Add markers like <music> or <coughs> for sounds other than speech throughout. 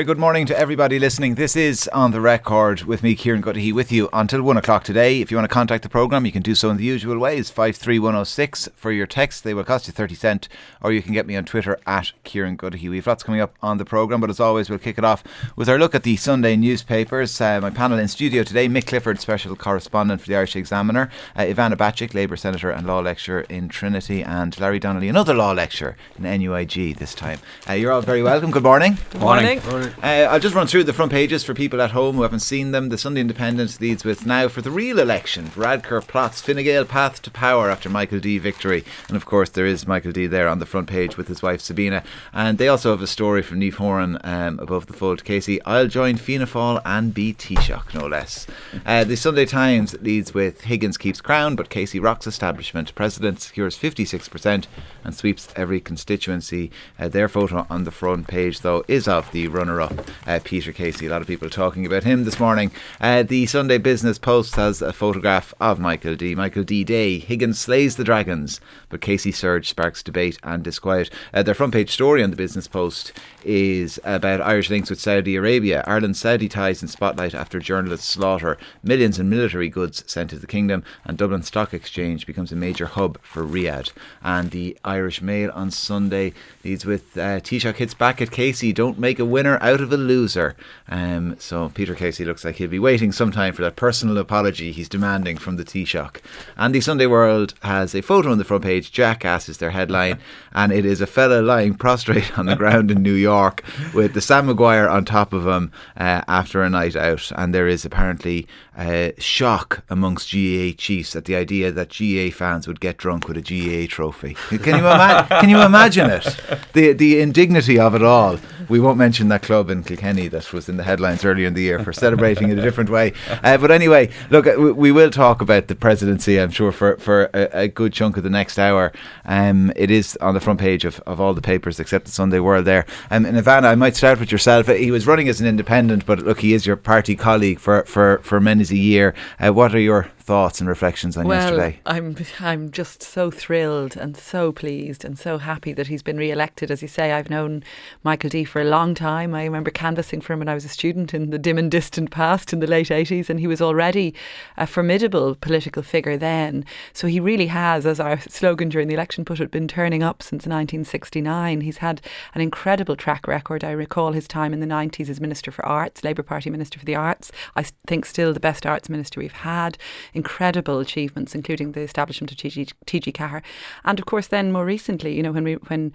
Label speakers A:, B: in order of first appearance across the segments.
A: very good morning to everybody listening. This is On the Record with me, Kieran Cuddihy, with you until 1 o'clock today. If you want to contact the programme, you can do so in the usual ways 53106 for your text. They will cost you 30 cent, or you can get me on Twitter at Kieran Cuddihy. We've lots coming up on the programme, but as always, we'll kick it off with our look at the Sunday newspapers. Uh, my panel in studio today Mick Clifford, special correspondent for the Irish Examiner, uh, Ivana Bacik, Labour Senator and Law Lecturer in Trinity, and Larry Donnelly, another Law Lecturer in NUIG this time. Uh, you're all very welcome. Good morning.
B: Good morning.
A: Uh, I'll just run through the front pages for people at home who haven't seen them. The Sunday Independent leads with now for the real election. Varadkar plots Fine Gael path to power after Michael D victory, and of course there is Michael D there on the front page with his wife Sabina. And they also have a story from Niamh Horan um, above the fold. Casey, I'll join Fianna Fáil and be Taoiseach, no less. Uh, the Sunday Times leads with Higgins keeps crown, but Casey rocks establishment. President secures 56% and sweeps every constituency. Uh, their photo on the front page, though, is of the runner up, uh, Peter Casey. A lot of people talking about him this morning. Uh, the Sunday Business Post has a photograph of Michael D. Michael D. Day. Higgins slays the Dragons, but Casey surge sparks debate and disquiet. Uh, their front page story on the Business Post is about Irish links with Saudi Arabia. Ireland's Saudi ties in spotlight after journalists slaughter. Millions in military goods sent to the kingdom, and Dublin Stock Exchange becomes a major hub for Riyadh. And the Irish Mail on Sunday leads with uh, Taoiseach hits back at Casey. Don't make a winner out of a loser. Um, so Peter Casey looks like he'll be waiting some time for that personal apology he's demanding from the Taoiseach. And the Sunday World has a photo on the front page. Jackass is their headline, <laughs> and it is a fella lying prostrate on the ground in New York with the Sam Maguire on top of him uh, after a night out. And there is apparently uh, shock amongst GAA chiefs at the idea that GAA fans would get drunk with a GAA trophy. Can you ima- can you imagine it? The the indignity of it all. We won't mention that club in Kilkenny that was in the headlines earlier in the year for celebrating it a different way. Uh, but anyway, look, uh, we, will talk about the presidency. I'm sure for for a, a good chunk of the next hour. Um, it is on the front page of, of all the papers except the Sunday World. There, um, and Ivana, I might start with yourself. He was running as an independent, but look, he is your party colleague for for for many a year. Uh, what are your thoughts and reflections on
B: well,
A: yesterday?
B: I'm I'm just so thrilled and so pleased and so happy that he's been re-elected. As you say, I've known Michael D for a long time. I remember canvassing for him when I was a student in the dim and distant past in the late 80s, and he was already a formidable political figure then. So he really has, as our slogan during the election put it, been turning up since 1969. He's had an incredible track record. I recall his time in the 90s as Minister for Arts, Labour Party Minister for the Arts. I think still the best arts minister we've had incredible achievements, including the establishment of TG, TG Ceathair. And of course, then more recently, you know, when we when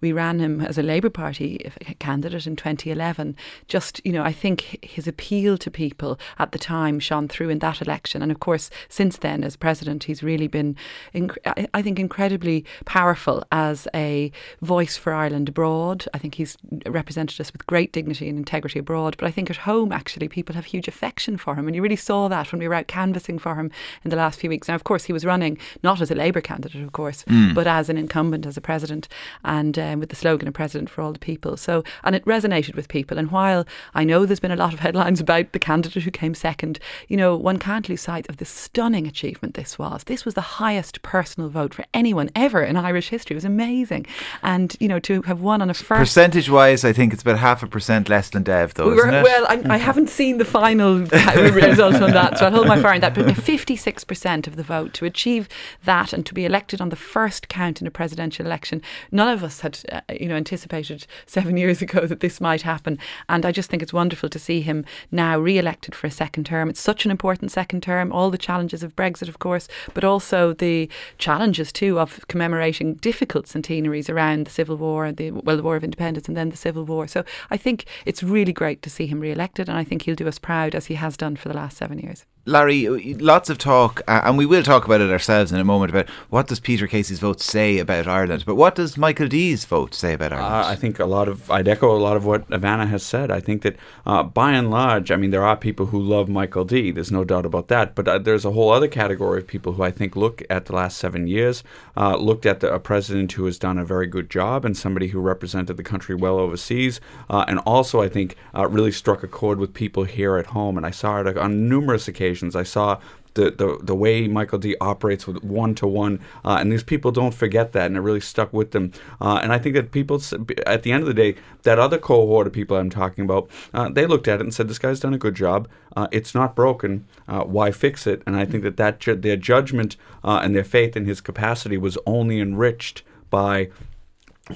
B: we ran him as a Labour Party candidate in 2011, just, you know, I think his appeal to people at the time shone through in that election. And of course, since then, as president, he's really been, inc- I think, incredibly powerful as a voice for Ireland abroad. I think he's represented us with great dignity and integrity abroad. But I think at home, actually, people have huge affection for him. And you really saw that when we were out canvassing for him in the last few weeks. Now, of course, he was running not as a Labour candidate, of course, mm. but as an incumbent, as a president, and um, with the slogan "A President for All the People." So, and it resonated with people. And while I know there's been a lot of <laughs> headlines about the candidate who came second, you know, one can't lose sight of the stunning achievement this was. This was the highest personal vote for anyone ever in Irish history. It was amazing, and you know, to have won on a first
A: percentage-wise, I think it's about half a percent less than Dev, though,
B: we
A: isn't it?
B: Well, I, I haven't seen the final <laughs> result on that, so I'll hold my fire on that. But 56% of the vote to achieve that and to be elected on the first count in a presidential election, none of us had, uh, you know, anticipated seven years <laughs> ago that this might happen. And I just think it's wonderful to see him now re-elected for a second term. It's such an important second term. All the challenges of Brexit, of course, but also the challenges too of commemorating difficult centenaries around the Civil War, and the well, the War of Independence, and then the Civil War. So I think it's really great to see him re-elected, and I think he'll do us proud as he has done for the last seven years.
A: Larry, lots of talk, uh, and we will talk about it ourselves in a moment about what does Peter Casey's vote say about Ireland, but what does Michael D's vote say about Ireland?
C: Uh, I think a lot of I'd echo a lot of what Ivana has said. I think that uh, by and large, I mean there are people who love Michael D. There's no doubt about that, but uh, there's a whole other category of people who I think look at the last seven years, uh, looked at the, a president who has done a very good job and somebody who represented the country well overseas, uh, and also I think really struck a chord with people here at home. And I saw it on numerous occasions. I saw the, the, the way Michael D operates with one to one. And these people don't forget that, and it really stuck with them. Uh, and I think that people, at the end of the day, that other cohort of people I'm talking about, uh, they looked at it and said, this guy's done a good job. Uh, it's not broken. Uh, why fix it? And I think that, that ju- their judgment uh, and their faith in his capacity was only enriched by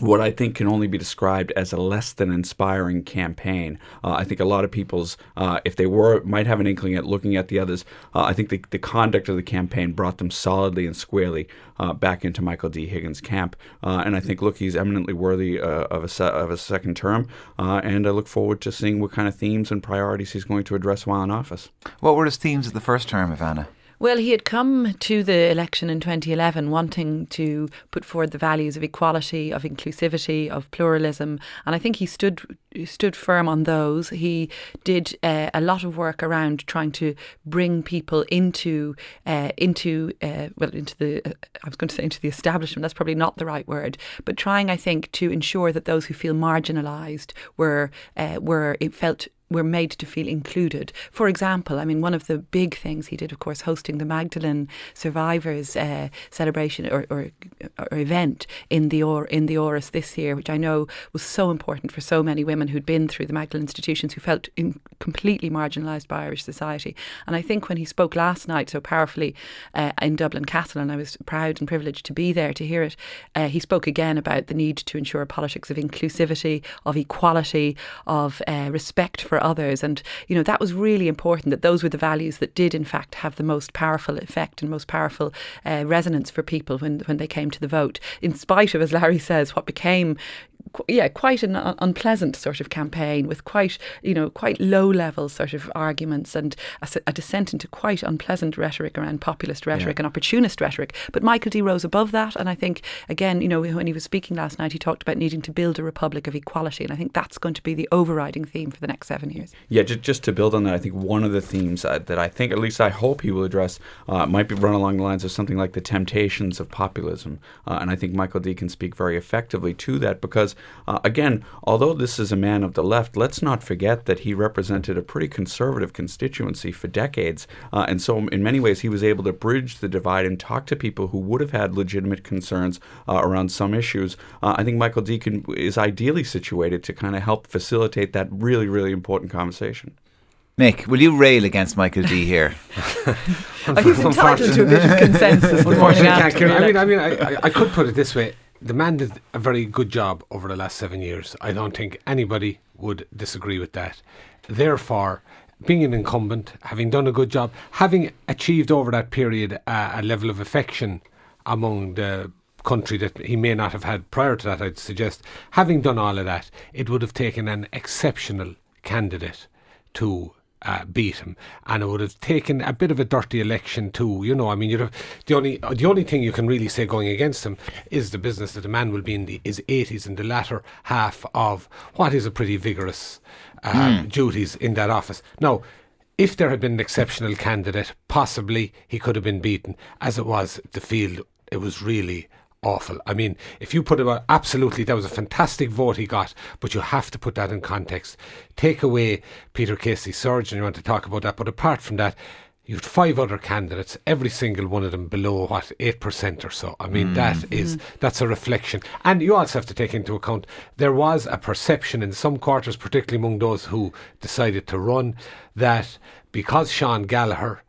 C: what I think can only be described as a less than inspiring campaign. Uh, I think a lot of people's, uh, if they were, might have an inkling at looking at the others, uh, I think the, the conduct of the campaign brought them solidly and squarely uh, back into Michael D. Higgins' camp. Uh, and I think, look, he's eminently worthy uh, of, a se- of a second term. and I look forward to seeing what kind of themes and priorities he's going to address while in office.
A: What were his themes of the first term, Ivana?
B: Well, he had come to the election in 2011 wanting to put forward the values of equality, of inclusivity, of pluralism, and I think he stood stood firm on those. He did uh, a lot of work around trying to bring people into uh, into uh, well into the I was going to say into the establishment. That's probably not the right word, but trying I think to ensure that those who feel marginalised were uh, were it felt were made to feel included. For example, I mean, one of the big things he did, of course, hosting the Magdalene survivors uh, celebration or, or, or, event in the or in the Áras this year, which I know was so important for so many women who'd been through the Magdalene institutions who felt in, completely marginalised by Irish society. And I think when he spoke last night so powerfully uh, in Dublin Castle, and I was proud and privileged to be there to hear it, uh, he spoke again about the need to ensure politics of inclusivity, of equality, of uh, respect for others. And, you know, that was really important that those were the values that did, in fact, have the most powerful effect and most powerful uh, resonance for people when, when they came to the vote, in spite of, as Larry says, what became yeah, quite an unpleasant sort of campaign with quite, you know, quite low level sort of arguments and a, a descent into quite unpleasant rhetoric around populist rhetoric yeah. and opportunist rhetoric. But Michael D rose above that, and I think again, you know, when he was speaking last night, he talked about needing to build a republic of equality, and I think that's going to be the overriding theme for the next seven years.
C: Yeah, just, just to build on that, I think one of the themes uh, that I think, at least I hope he will address, uh, might be run along the lines of something like the temptations of populism, uh, and I think Michael D can speak very effectively to that because uh, again, although this is a man of the left, let's not forget that he represented a pretty conservative constituency for decades. Uh, and so, in many ways, he was able to bridge the divide and talk to people who would have had legitimate concerns uh, around some issues. Uh, I think Michael Deacon is ideally situated to kind of help facilitate that really, really important conversation.
A: Mick, will you rail against Michael D here? <laughs>
B: He's entitled to a bit of consensus. <laughs> Unfortunately,
D: I mean, I mean, I, I could put it this way: the man did a very good job over the last seven years. I don't think anybody would disagree with that. Therefore, being an incumbent, having done a good job, having achieved over that period a level of affection among the country that he may not have had prior to that, I'd suggest, having done all of that, it would have taken an exceptional candidate to uh, beat him, and it would have taken a bit of a dirty election too. You know, I mean, you the only the only thing you can really say going against him is the business that the man will be in the, his 80s in the latter half of what is a pretty vigorous uh, mm. duties in that office. Now. If there had been an exceptional candidate, possibly he could have been beaten. As it was, the field, it was really awful. I mean, if you put it about absolutely, that was a fantastic vote he got, but you have to put that in context. Take away Peter Casey Surgeon, you want to talk about that, but apart from that, you had five other candidates, every single one of them below what eight percent or so. I mean, mm. that is that's a reflection, and you also have to take into account there was a perception in some quarters, particularly among those who decided to run, that because Sean Gallagher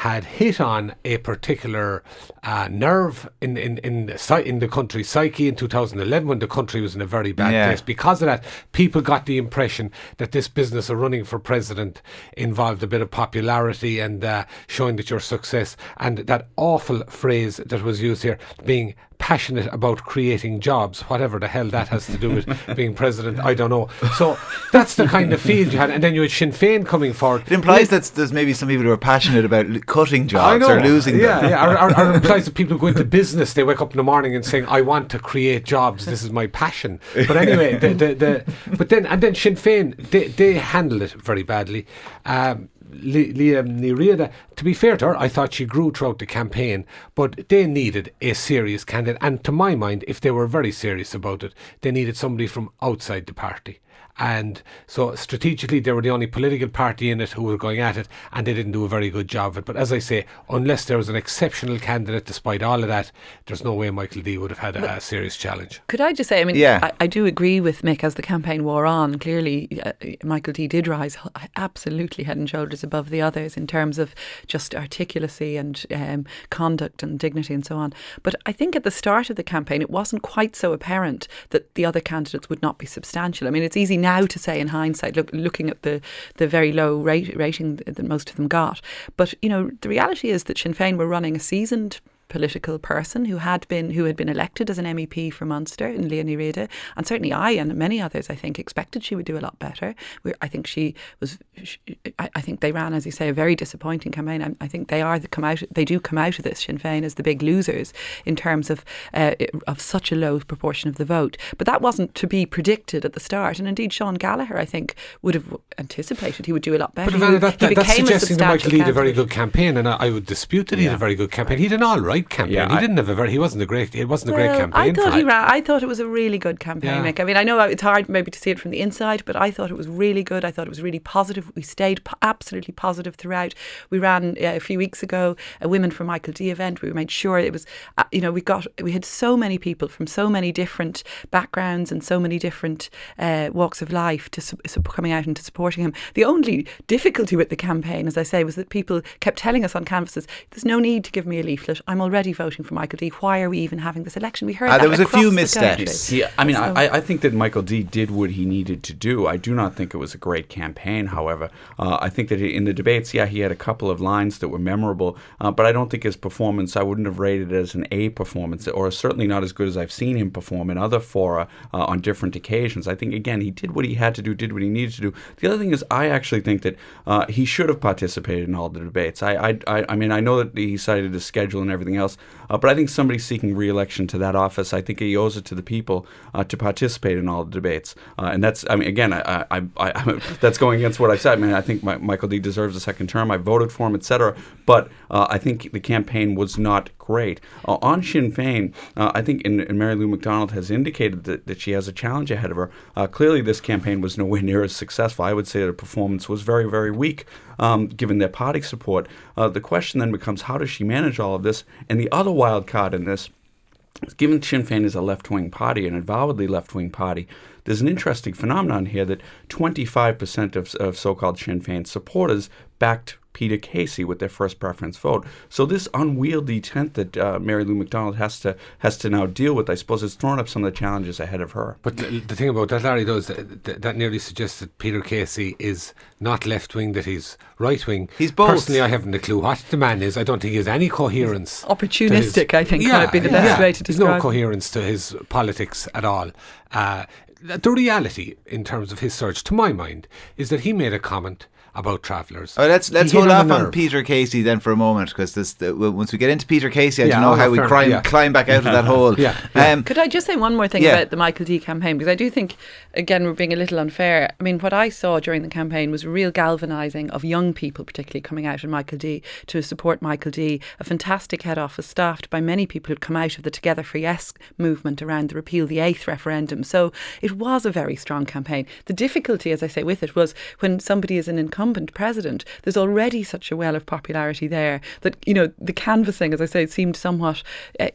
D: had hit on a particular uh, nerve in in in the, in the country's psyche in 2011 when the country was in a very bad yeah. place. Because of that, people got the impression that this business of running for president involved a bit of popularity and uh, showing that your success. And that awful phrase that was used here, being passionate about creating jobs, whatever the hell that has to do with <laughs> being president, I don't know. So that's the kind of field you had. And then you had Sinn Féin coming forward.
A: It implies that there's maybe some people who are passionate about cutting jobs or losing
D: yeah,
A: them.
D: Yeah, or, or, or <laughs> implies that people who go into business, they wake up in the morning and saying, I want to create jobs, this is my passion. But anyway, the, the, the, but then, and then Sinn Féin, they, they handled it very badly. Um, Liadh um, Ní Riada, to be fair to her, I thought she grew throughout the campaign, but they needed a serious candidate. And to my mind, if they were very serious about it, they needed somebody from outside the party. And so strategically, they were the only political party in it who were going at it, and they didn't do a very good job of it. But as I say, unless there was an exceptional candidate, despite all of that, there's no way Michael D would have had a, a serious challenge.
B: Could I just say, I mean,
A: Yeah.
B: I, I do agree with Mick as the campaign wore on. Clearly, uh, Michael D did rise absolutely head and shoulders above the others in terms of just articulacy and um, conduct and dignity and so on. But I think at the start of the campaign, it wasn't quite so apparent that the other candidates would not be substantial. I mean, it's easy now to say in hindsight, look, looking at the, the very low rate, rating that most of them got. But, you know, the reality is that Sinn Féin were running a seasoned political person who had been who had been elected as an MEP for Munster in Liadh Ní Riada, and certainly I and many others I think expected she would do a lot better. we I think she was. She, I, I think they ran, as you say, a very disappointing campaign. I, I think they are the come out. They do come out of this Sinn Féin as the big losers in terms of uh, of such a low proportion of the vote. But that wasn't to be predicted at the start, and indeed Sean Gallagher I think would have anticipated he would do a lot better.
D: But Ivana, that,
B: he
D: that, that's
B: became a
D: suggesting that Michael
B: substantial
D: Lee had a very good campaign, and I, I would dispute that he had a very good campaign. He did an all right campaign.
C: Yeah,
D: he
C: I-
D: didn't have a very. He wasn't a great. It wasn't a great campaign.
B: I thought he ran. I thought it was a really good campaign,
D: Yeah.
B: Mick. I mean, I know it's hard maybe to see it from the inside, but I thought it was really good. I thought it was really positive. We stayed po- absolutely positive throughout. We ran uh, a few weeks ago a Women for Michael D event. We made sure it was, uh, you know, we got we had so many people from so many different backgrounds and so many different uh, walks of life to su- su- coming out and to supporting him. The only difficulty with the campaign, as I say, was that people kept telling us on canvases, "There's no need to give me a leaflet. I'm already voting for Michael D. Why are we even having this election?" We heard that
A: there was a few
B: the
A: missteps.
B: country.
C: Yeah, I mean,
B: So-
C: I, I think that Michael D did what he needed to do. I do not think it was a great campaign, however. Uh, I think that in the debates, yeah, he had a couple of lines that were memorable, uh, but I don't think his performance, I wouldn't have rated it as an A performance, or certainly not as good as I've seen him perform in other fora uh, on different occasions. I think, again, he did what he had to do, did what he needed to do. The other thing is, I actually think that uh, he should have participated in all the debates. I, I, I, I mean, I know that he cited his schedule and everything else, but I think somebody seeking re-election to that office, I think he owes it to the people uh, to participate in all the debates. Uh, and that's, I mean, again, I, I, I, <laughs> that's going against what I said. I mean, I think my, Michael D deserves a second term. I voted for him, etc. But uh, I think the campaign was not great. Uh, on Sinn Féin, uh, I think, and, and Mary Lou McDonald has indicated that, that she has a challenge ahead of her. Uh, clearly, this campaign was nowhere <laughs> near as successful. I would say the performance was very, very weak, um, given their party support. Uh, the question then becomes, how does she manage all of this? And the other wild card in this. Given Sinn Féin is a left wing party, an avowedly left wing party, there's an interesting phenomenon here that 25% of, of so called Sinn Féin supporters backed Peter Casey with their first preference vote. So this unwieldy tent that uh, Mary Lou McDonald has to has to now deal with, I suppose, has thrown up some of the challenges ahead of her.
D: But the, the thing about that, Larry, does that, that, that nearly suggests that Peter Casey is not left wing, that he's right wing.
A: He's both.
D: Personally, I haven't a clue what the man is. I don't think he has any coherence. to his-
B: Opportunistic, I think, might be the best way to describe.
D: There's no coherence to his politics at all. Uh, the reality, in terms of his search, to my mind, is that he made a comment about travellers.
A: Oh, let's let's hold off
D: the
A: on. Peter Casey then for a moment because this the, once we get into Peter Casey, I
D: Yeah,
A: don't know how we climb
D: yeah.
A: climb back out of that <laughs> hole.
D: Yeah, yeah.
A: Um,
B: Could I just say one more thing
A: Yeah.
B: about the Michael D campaign? Because I do think, again, we're being a little unfair. I mean, what I saw during the campaign was a real galvanising of young people, particularly coming out in Michael D to support Michael D. A fantastic head office staffed by many people who'd come out of the Together for Yes movement around the repeal the eighth referendum. So it was a very strong campaign. The difficulty, as I say, with it was when somebody is an incumbent president, there's already such a well of popularity there that, you know, the canvassing, as I say, seemed somewhat, uh,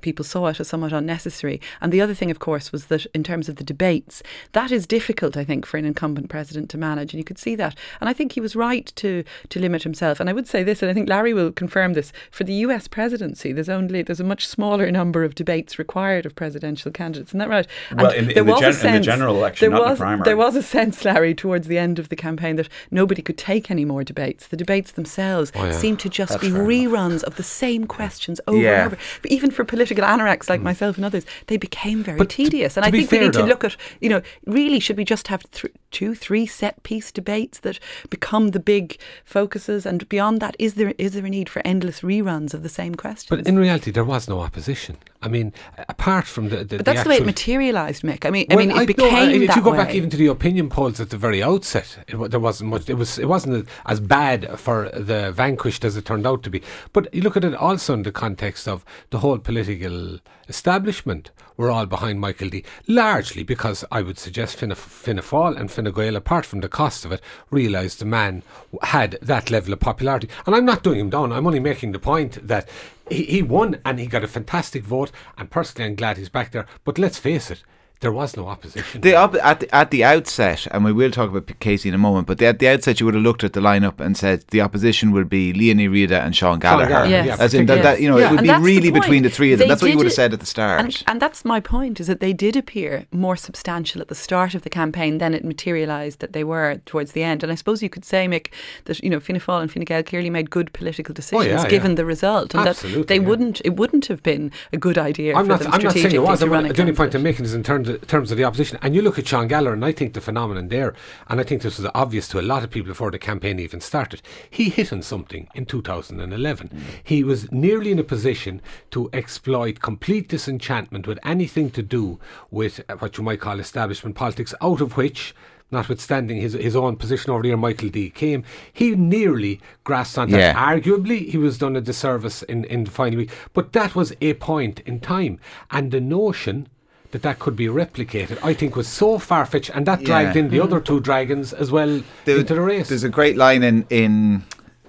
B: people saw it as somewhat unnecessary. And the other thing, of course, was that in terms of the debates, that is difficult, I think, for an incumbent president to manage. And you could see that. And I think he was right to, to limit himself. And I would say this, and I think Larry will confirm this, for the US presidency, there's only, there's a much smaller number of debates required of presidential candidates. Isn't that right?
C: Well,
B: And
C: in the-
B: there
C: the
B: was a
C: gen- in the general election,
B: there
C: not in the primary.
B: There was a sense, Larry, towards the end of the campaign that nobody could take any more debates. The debates themselves
D: Oh, yeah.
B: seemed to just
C: That's
B: be
C: fair enough.
B: reruns of the same questions over
A: Yeah.
B: and over. But even for political anoraks like myself and others, they became very
D: Mm. But to-
B: tedious. and
D: to
B: I think we need to look at, you know, really should we just have th- two, three set piece debates that become the big focuses? And beyond that, is there is there a need for endless reruns of the same questions?
D: But in reality, there was no opposition. I mean, apart from the, the
B: but that's
D: the,
B: the, way it materialised, Mick. I mean,
D: Well,
B: I mean, it
D: know,
B: became
D: if
B: that
D: you go
B: way.
D: back even to the opinion polls at the very outset, it, there wasn't much. It was it wasn't as bad for the vanquished as it turned out to be. But you look at it also in the context of the whole political establishment were all behind Michael D. Largely because I would suggest Fianna, Fáil and Fine Gael, apart from the cost of it, realised the man had that level of popularity. And I'm not doing him down. I'm only making the point that he, he won and he got a fantastic vote. And personally, I'm glad he's back there. But let's face it, there was no opposition.
A: The op- at the, at the outset, and we will talk about Casey in a moment, but the, at the outset, you would have looked at the lineup and said the opposition would be Liadh Ní Riada and Sean Gallagher.
D: Gallagher,
B: Yes.
D: yeah,
A: As in that, that you know,
B: Yeah.
A: it would
B: And
A: be
B: that's the
A: really between the three of them.
B: They
A: That's what you would have said at the start.
B: And, and that's my point: is that they did appear more substantial at the start of the campaign than it materialised that they were towards the end. And I suppose you could say, Mick, that you know Fianna Fáil and Fine Gael clearly made good political decisions
D: Oh, yeah,
B: given
D: yeah.
B: the result, and
D: Absolutely,
B: that they
D: yeah.
B: wouldn't it wouldn't have been a good idea
D: I'm
B: for
D: not,
B: them
D: I'm not saying it was.
B: to
D: I'm the only point. I'm making is in terms of, terms of the opposition. And you look at Sean Gallagher, and I think the phenomenon there, and I think this was obvious to a lot of people before the campaign even started. He hit on something in 2011. He was nearly in a position to exploit complete disenchantment with anything to do with uh, what you might call establishment politics, out of which. Notwithstanding his his own position over there, Michael D came. He nearly grasped on that.
A: Yeah.
D: Arguably, he was done a disservice in, in the final week, but that was a point in time. And the notion that that could be replicated, I think, was so far fetched, and that dragged
A: Yeah.
D: in the other two dragons as well
A: There-
D: into the race.
A: There's a great line in in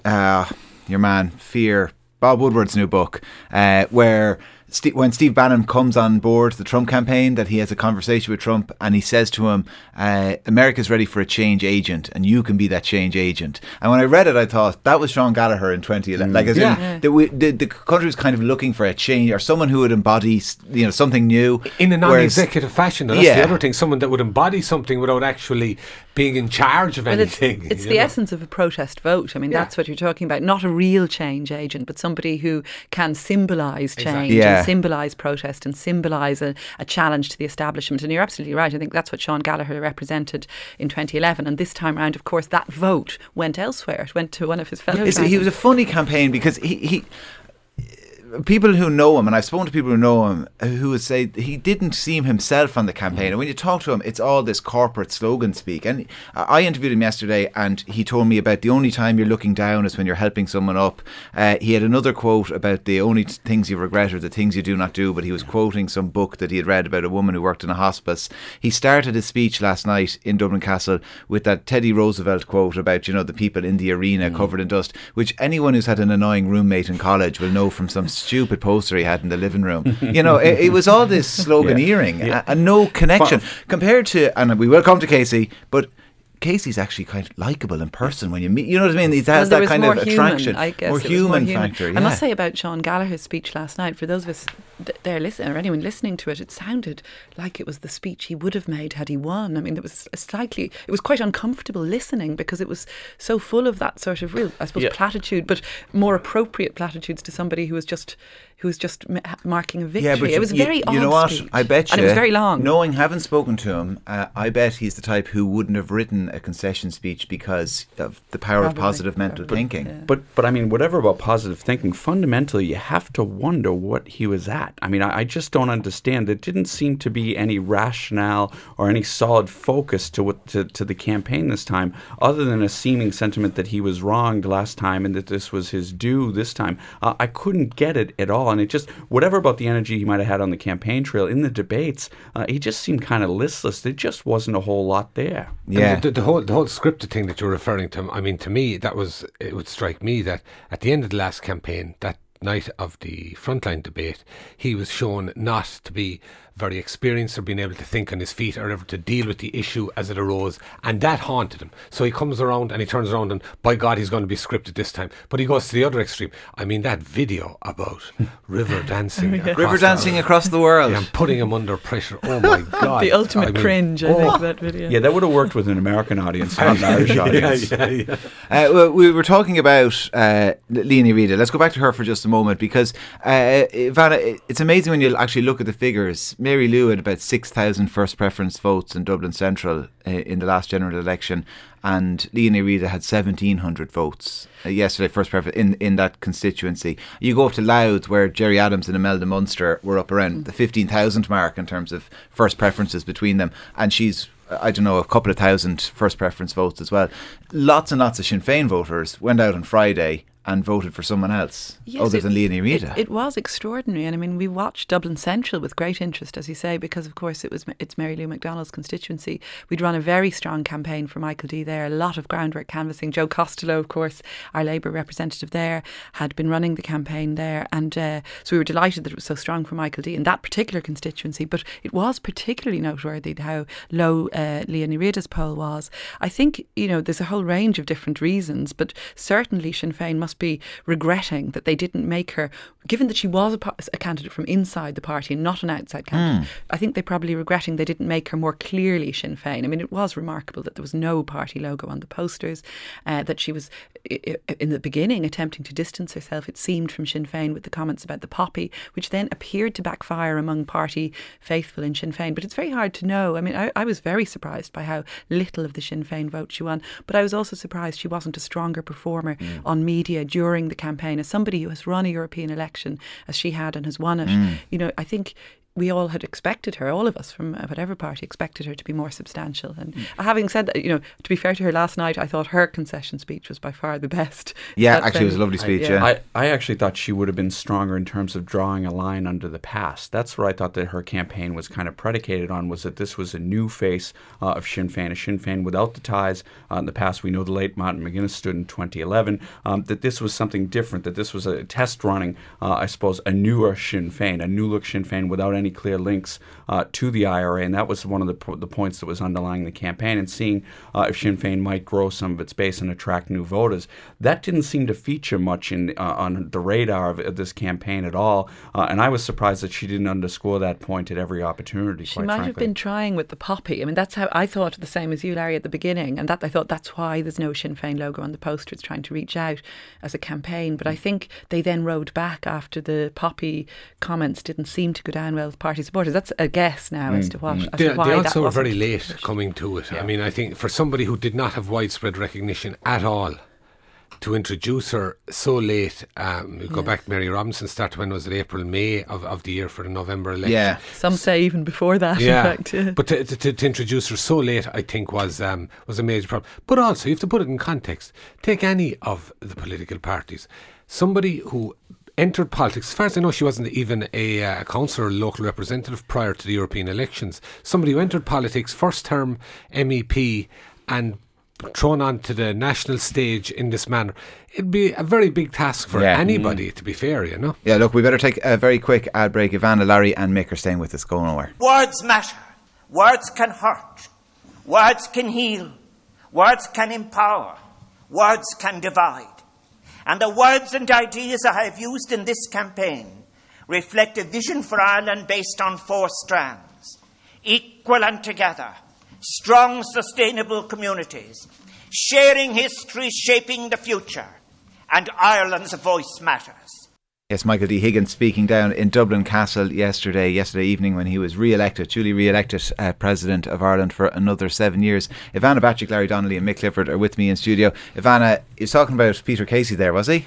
A: uh, your man Fear, Bob Woodward's new book, uh, where. Ste when Steve Bannon comes on board the Trump campaign, that he has a conversation with Trump and he says to him, uh, America's ready for a change agent and you can be that change agent. And when I read it, I thought that was Sean Gallagher in 2011. Like, as
D: Yeah.
A: in,
B: Yeah.
A: that we, the, the country was kind of looking for a change or someone who would embody, you know, something new.
D: in a non-executive fashion. That's
A: Yeah.
D: the other thing. Someone that would embody something without actually being in charge of
B: Well,
D: anything.
B: it's
D: you
B: the
D: know.
B: essence of a protest vote. I mean,
D: Yeah.
B: that's what you're talking about. Not a real change agent, but somebody who can symbolise change
A: Yeah.
B: Symbolise protest and symbolise a, a challenge to the establishment. And you're absolutely right. I think that's what Sean Gallagher represented in 2011. And this time round, of course, that vote went elsewhere. It went to one of his fellow.
A: He was a funny campaign because he, he people who know him and I've spoken to people who know him who would say he didn't seem himself on the campaign. And when you talk to him it's all this corporate slogan speak. And I interviewed him yesterday and he told me about the only time you're looking down is when you're helping someone up. Uh, he had another quote about the only things you regret are the things you do not do but he was quoting some book that he had read about a woman who worked in a hospice. He started his speech last night in Dublin Castle with that Teddy Roosevelt quote about you know the people in the arena covered in dust which anyone who's had an annoying roommate in college will know from some <laughs> stupid poster he had in the living room you know it, it was all this <laughs> sloganeering
C: Yeah.
A: and no connection
C: Fu-
A: compared to and we will come to Casey but Casey's actually kind of likable in person when you meet you know what I mean he has
B: Well,
A: that kind of
B: human,
A: attraction
B: I guess
A: more
B: it was
A: human
B: human.
A: factor
B: I must say about Sean Gallagher's speech last night. For those of us th- there listening, or anyone listening to it, it sounded like it was the speech he would have made had he won. I mean, it was a slightly, it was quite uncomfortable listening because it was so full of that sort of real, I suppose,
C: Yeah.
B: platitude, but more appropriate platitudes to somebody who was just who was just m- marking a victory.
A: Yeah, but
B: it was
A: you,
B: very
A: you
B: odd
A: know what?
B: speech.
A: I bet you.
B: and it was very long.
A: Knowing, having spoken to him, uh, I bet he's the type who wouldn't have written a concession speech because of the power of positive mental
B: Probably,
A: thinking.
B: yeah.
C: But but I mean, whatever about positive thinking, fundamentally, you have to wonder what he was at. I mean, I, I just don't understand. There didn't seem to be any rationale or any solid focus to what to, to the campaign this time, other than a seeming sentiment that he was wronged last time and that this was his due this time. Uh, I couldn't get it at all, and it just whatever about the energy he might have had on the campaign trail in the debates, uh, he just seemed kind of listless. There just wasn't a whole lot there.
D: And
A: Yeah.
D: the, the whole the whole scripted thing that you're referring to. I mean, to me, that was it would strike me that at the end of the last campaign, that night of the frontline debate, he was shown not to be very experienced or being able to think on his feet or ever to deal with the issue as it arose, and that haunted him. So he comes around and he turns around and by God, he's going to be scripted this time. But he goes to the other extreme. I mean, that video about <laughs> river dancing, across
A: River
D: the-
A: dancing across the world.
D: yeah, and putting him under pressure. Oh my <laughs> God!
B: the ultimate
D: I mean,
B: cringe, I
D: oh,
B: think, that video.
C: Yeah, that would have worked with an American audience, not an <laughs> Irish audience.
D: yeah, yeah.
A: Uh, well, we were talking about uh, Liadh Ní Riada. Let's go back to her for just a moment because, uh, Ivana, it- it's amazing when you actually look at the figures. Mary Lou had about 6,000 first preference votes in Dublin Central uh, in the last general election, and Liadh Ní Riada had 1,700 votes uh, yesterday, first preference in, in that constituency. You go up to Louth, where Gerry Adams and Imelda Munster were up around the 15,000 mark in terms of first preferences between them, and she's I don't know, a couple of thousand first preference votes as well. Lots and lots of Sinn Féin voters went out on Friday and voted for someone else
B: Yes,
A: other
B: it-
A: than Liadh Ní Riada.
B: It, it was extraordinary, and I mean, we watched Dublin Central with great interest, as you say, because of course it was it's Mary Lou McDonald's constituency. We'd run a very strong campaign for Michael D there, a lot of groundwork canvassing. Joe Costello, of course, our Labour representative there, had been running the campaign there, and uh, so we were delighted that it was so strong for Michael D in that particular constituency. But it was particularly noteworthy how low uh, Liadh Ní Riada's poll was. I think you know there's a whole range of different reasons, but certainly Sinn Féin must be regretting that they didn't make her, given that she was a, a candidate from inside the party and not an outside candidate. I think they're probably regretting they didn't make her more clearly Sinn Féin. I mean, it was remarkable that there was no party logo on the posters, uh, that she was in the beginning attempting to distance herself. It seemed from Sinn Féin with the comments about the poppy, which then appeared to backfire among party faithful in Sinn Féin. But it's very hard to know. I mean, I, I was very surprised by how little of the Sinn Féin vote she won, but I was also surprised she wasn't a stronger performer on media during the campaign. As somebody who has run a European election as she had and has won it, mm. you know, I think we all had expected her, all of us from uh, whatever party, expected her to be more substantial. And
A: Mm.
B: having said that, you know, to be fair to her last night, I thought her concession speech was by far the best.
A: yeah,
B: That's,
A: actually, it was a lovely speech.
B: yeah.
A: yeah.
C: I, I actually thought she would have been stronger in terms of drawing a line under the past. That's what I thought that her campaign was kind of predicated on was that this was a new face uh, of Sinn Féin, a Sinn Féin without the ties. Uh, in the past, we know the late Martin McGuinness stood in 2011. Um, that this was something different. That this was a test running, uh, I suppose, a newer Sinn Féin, a new look Sinn Féin without any clear links uh, to the IRA, and that was one of the, po- the points that was underlying the campaign. And seeing uh, if Sinn Féin might grow some of its base and attract new voters, that didn't seem to feature much in uh, on the radar of, of this campaign at all. Uh, and I was surprised that she didn't underscore that point at every opportunity.
B: She might have been trying with the poppy. I mean, that's how I thought the same as you, Larry, at the beginning, and that I thought that's why there's no Sinn Féin logo on the poster. It's trying to reach out as a campaign. But I think they then rode back after the poppy comments didn't seem to go down well with party supporters. That's a guess now as to what. As
D: They,
B: to why
D: they
B: that
D: also were very late coming to it. I mean, I think for somebody who did not have widespread recognition at all, to introduce her so late, um, we go back to Mary Robinson, start when was it April, May of, of the year for the November election.
A: yeah.
B: Some say even before that.
D: Yeah,
B: in fact, yeah.
D: but to, to, to introduce her so late, I think was um, was a major problem. But also, you have to put it in context. Take any of the political parties. Somebody who entered politics, as far as I know, she wasn't even a uh, councillor or local representative prior to the European elections. Somebody who entered politics, first term MEP, and thrown onto the national stage in this manner. It'd be a very big task for
A: Yeah.
D: anybody, to be fair, you know.
A: Yeah, look, we better take a very quick ad break. Ivana, Larry, and Mick are staying with us. Go nowhere.
E: Words matter. Words can hurt. Words can heal. Words can empower. Words can divide. And the words and ideas I have used in this campaign reflect a vision for Ireland based on four strands. Equal and together, strong, sustainable communities, sharing history, shaping the future, and Ireland's voice matters.
A: Yes, Michael D. Higgins speaking down in Dublin Castle yesterday, yesterday evening when he was re-elected, duly re-elected uh, President of Ireland for another seven years. Ivana Bacik, Larry Donnelly and Mick Clifford are with me in studio. Ivana, he was talking about Peter Casey there, was he?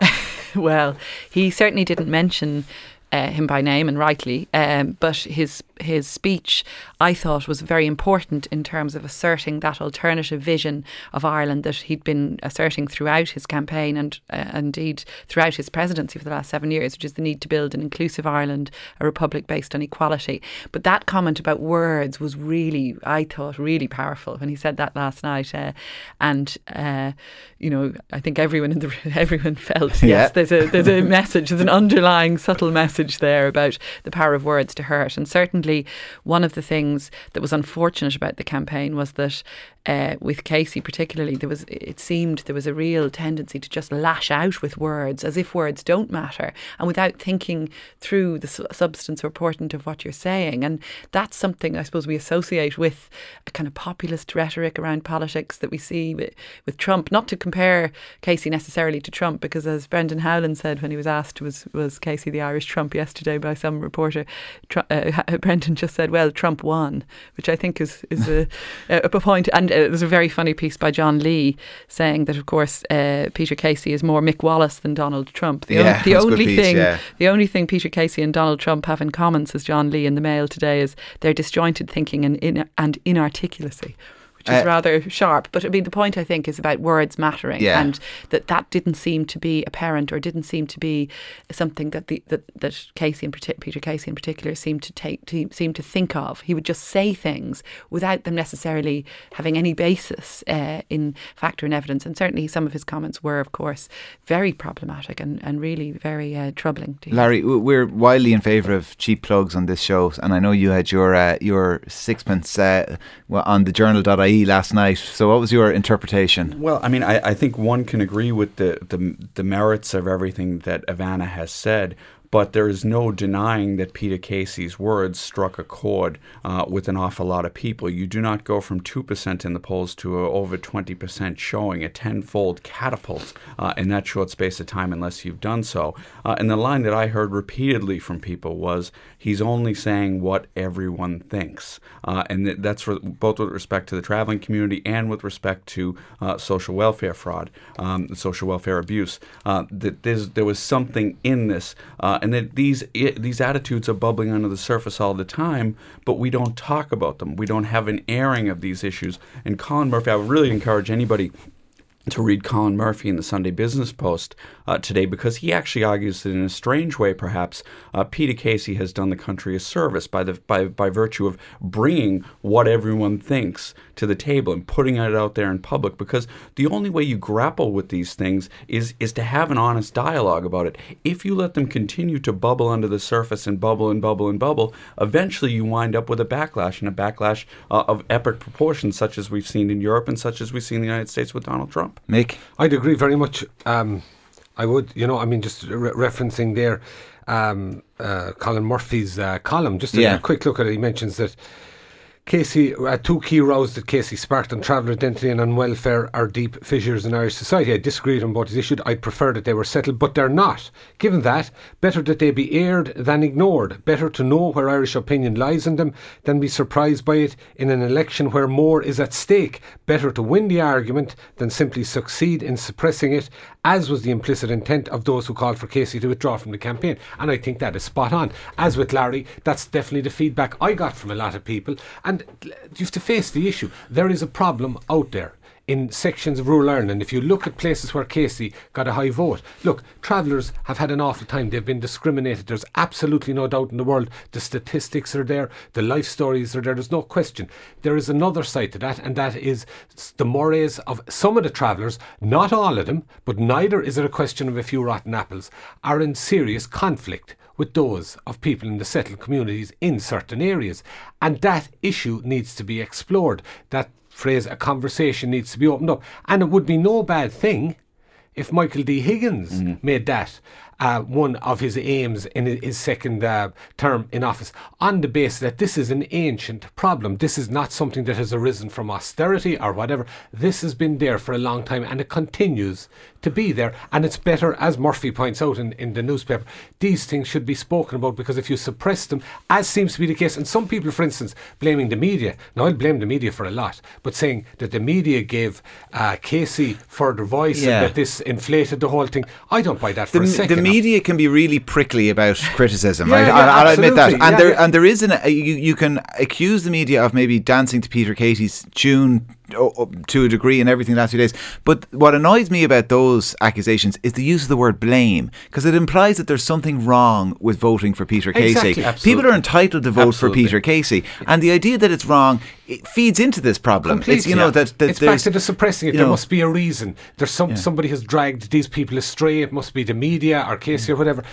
A: <laughs>
B: well, he certainly didn't mention uh, him by name, and rightly. Um, but his his speech, I thought, was very important in terms of asserting that alternative vision of Ireland that he'd been asserting throughout his campaign and uh, indeed throughout his presidency for the last seven years, which is the need to build an inclusive Ireland, a republic based on equality. But that comment about words was really, I thought, really powerful when he said that last night. Uh, and uh, you know, I think everyone in the <laughs> everyone felt
A: Yeah.
B: yes, there's a there's a message, there's an underlying subtle message there about the power of words to hurt. And certainly, one of the things that was unfortunate about the campaign was that uh, with Casey particularly, there was it seemed there was a real tendency to just lash out with words as if words don't matter, and without thinking through the su- substance or portent of what you're saying. And that's something I suppose we associate with a kind of populist rhetoric around politics that we see with, with Trump. Not to compare Casey necessarily to Trump, because as Brendan Howlin said when he was asked, was was Casey the Irish Trump yesterday by some reporter, uh, <laughs> Brendan just said, "Well, Trump won," which I think is is a, <laughs> a point. And uh, there's a very funny piece by John Lee saying that, of course, uh, Peter Casey is more Mick Wallace than Donald Trump. The,
A: Yeah,
B: on- the
A: that's a good
B: only
A: piece,
B: thing,
A: yeah.
B: the only thing Peter Casey and Donald Trump have in common, says John Lee in the Mail today, is their disjointed thinking and in, and inarticulacy. Which is
A: Uh,
B: rather sharp, but I mean the point I think is about words mattering,
A: Yeah.
B: and that that didn't seem to be apparent, or didn't seem to be something that the that, that Casey and Peter Casey in particular seemed to take to seem to think of. He would just say things without them necessarily having any basis uh, in fact or in evidence, and certainly some of his comments were, of course, very problematic and and really very uh, troubling to hear.
A: Larry, w- we're wildly in favour of cheap plugs on this show, and I know you had your uh, your sixpence uh, on the journal.ie last night. So, what was your interpretation?
C: Well, I mean, I, I think one can agree with the, the the merits of everything that Ivana has said, but there is no denying that Peter Casey's words struck a chord uh, with an awful lot of people. You do not go from two percent in the polls to a, over twenty percent, showing a tenfold catapult uh, in that short space of time, unless you've done so. Uh, and the line that I heard repeatedly from people was, "He's only saying what everyone thinks," uh, and th- that's both with respect to the traveling community and with respect to uh, social welfare fraud, um, social welfare abuse. Uh, that there was something in this, uh, and that these these attitudes are bubbling under the surface all the time, but we don't talk about them. We don't have an airing of these issues. And Colin Murphy, I would really encourage anybody to read Colin Murphy in the Sunday Business Post uh, today because he actually argues that in a strange way, perhaps, uh, Peter Casey has done the country a service by the by, by virtue of bringing what everyone thinks to the table and putting it out there in public. Because the only way you grapple with these things is is to have an honest dialogue about it. If you let them continue to bubble under the surface and bubble and bubble and bubble, eventually you wind up with a backlash and a backlash uh, of epic proportions, such as we've seen in Europe and such as we've seen in the United States with Donald Trump.
A: Mick?
D: I'd agree very much. Um, I would, you know, I mean, just re- referencing there, um, uh, Colin Murphy's uh, column. Just a,
A: Yeah.
D: a quick look at it. He mentions that Casey, uh, two key rows that Casey sparked on travel identity and on welfare are deep fissures in Irish society. I disagreed on both is issued. I'd prefer that they were settled, but they're not. Given that, better that they be aired than ignored. Better to know where Irish opinion lies in them than be surprised by it in an election where more is at stake. Better to win the argument than simply succeed in suppressing it, as was the implicit intent of those who called for Casey to withdraw from the campaign. And I think that is spot on. As with Larry, that's definitely the feedback I got from a lot of people. And you have to face the issue. There is a problem out there in sections of rural Ireland. If you look at places where Casey got a high vote, look, travellers have had an awful time. They've been discriminated. There's absolutely no doubt in the world. The statistics are there, the life stories are there. There's no question. There is another side to that, and that is the mores of some of the travellers, not all of them, but neither is it a question of a few rotten apples, are in serious conflict with those of people in the settled communities in certain areas. And that issue needs to be explored. That phrase, a conversation needs to be opened up. And it would be no bad thing if Michael D. Higgins mm-hmm. made that uh, one of his aims in his second uh, term in office on the basis that this is an ancient problem. This is not something that has arisen from austerity or whatever. This has been there for a long time and it continues to be there. And it's better, as Murphy points out in, in the newspaper, these things should be spoken about because if you suppress them, as seems to be the case, and some people, for instance, blaming the media. Now, I'll blame the media for a lot, but saying that the media gave uh, Casey further voice
A: Yeah.
D: and that this inflated the whole thing, I don't buy that for
A: the,
D: a second.
A: Media can be really prickly about <laughs> criticism.
D: Yeah,
A: right?
D: yeah,
A: I'll, I'll admit that, and
D: Yeah,
A: there and there is an uh, you, you can accuse the media of maybe dancing to Peter Casey's tune to a degree in everything the last few days. But what annoys me about those accusations is the use of the word blame because it implies that there's something wrong with voting for Peter Casey.
D: Exactly.
C: Absolutely.
A: People are entitled to vote
C: Absolutely.
A: for Peter Casey, and the idea that it's wrong it feeds into this problem. It's you know
D: Completely.
A: that, that
D: it's back to the suppressing it. There
A: know,
D: must be a reason. There's some somebody has dragged these people astray. It must be the media or Casey or mm. whatever.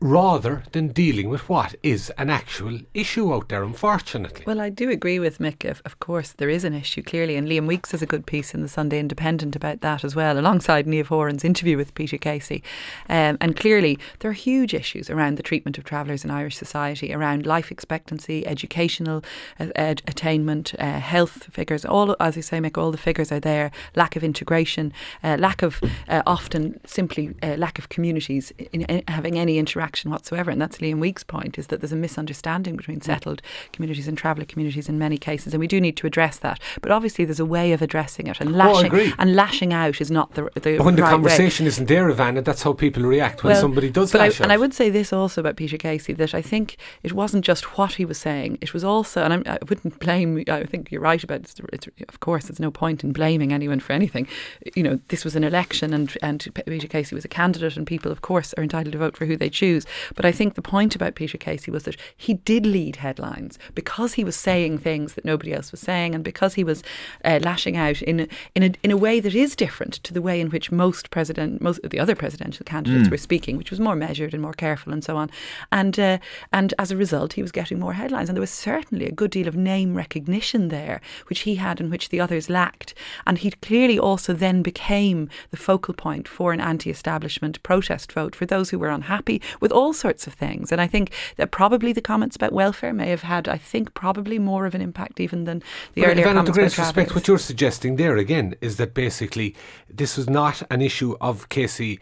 D: Rather than dealing with what is an actual issue out there, unfortunately.
B: Well, I do agree with Mick. Of, of course, there is an issue, clearly. And Liam Weeks has a good piece in the Sunday Independent about that as well, alongside Niamh Horan's interview with Peter Casey. Um, and clearly, there are huge issues around the treatment of travellers in Irish society, around life expectancy, educational uh, ed- attainment, uh, health figures. All, as you say, Mick, all the figures are there. Lack of integration, uh, lack of uh, often simply uh, lack of communities in, in having any interaction whatsoever. And that's Liam Weeks' point: is that there's a misunderstanding between mm. settled communities and traveller communities in many cases, and we do need to address that. But obviously, there's a way of addressing it, and
D: Oh,
B: lashing
D: agree.
B: and lashing out is not the the
D: when the
B: right way.
D: conversation isn't there, Ivana, that's how people react when
B: Well,
D: somebody does
B: but I,
D: lash
B: and I would say this also about Peter Casey that I think it wasn't just what he was saying; it was also, and I'm, I wouldn't blame. I think you're right about. It's, it's, of course, there's no point in blaming anyone for anything. You know, this was an election, and and Peter Casey was a candidate, and people, of course, are entitled to vote for who they choose. But I think the point about Peter Casey was that he did lead headlines because he was saying things that nobody else was saying, and because he was uh, lashing out in a, in a in a way that is different to the way in which most president most of the other presidential candidates were speaking, which was more measured and more careful and so on. And uh, and as a result, he was getting more headlines, and there was certainly a good deal of name recognition there, which he had and which the others lacked. And he clearly also then became the focal point for an anti-establishment protest vote for those who were unhappy with all sorts of things. And I think that probably the comments about welfare may have had, I think, probably more of an impact even than the
D: But
B: earlier
D: Ivana,
B: comments about
D: greatest respect, what you're suggesting there again is that basically this was not an issue of Casey.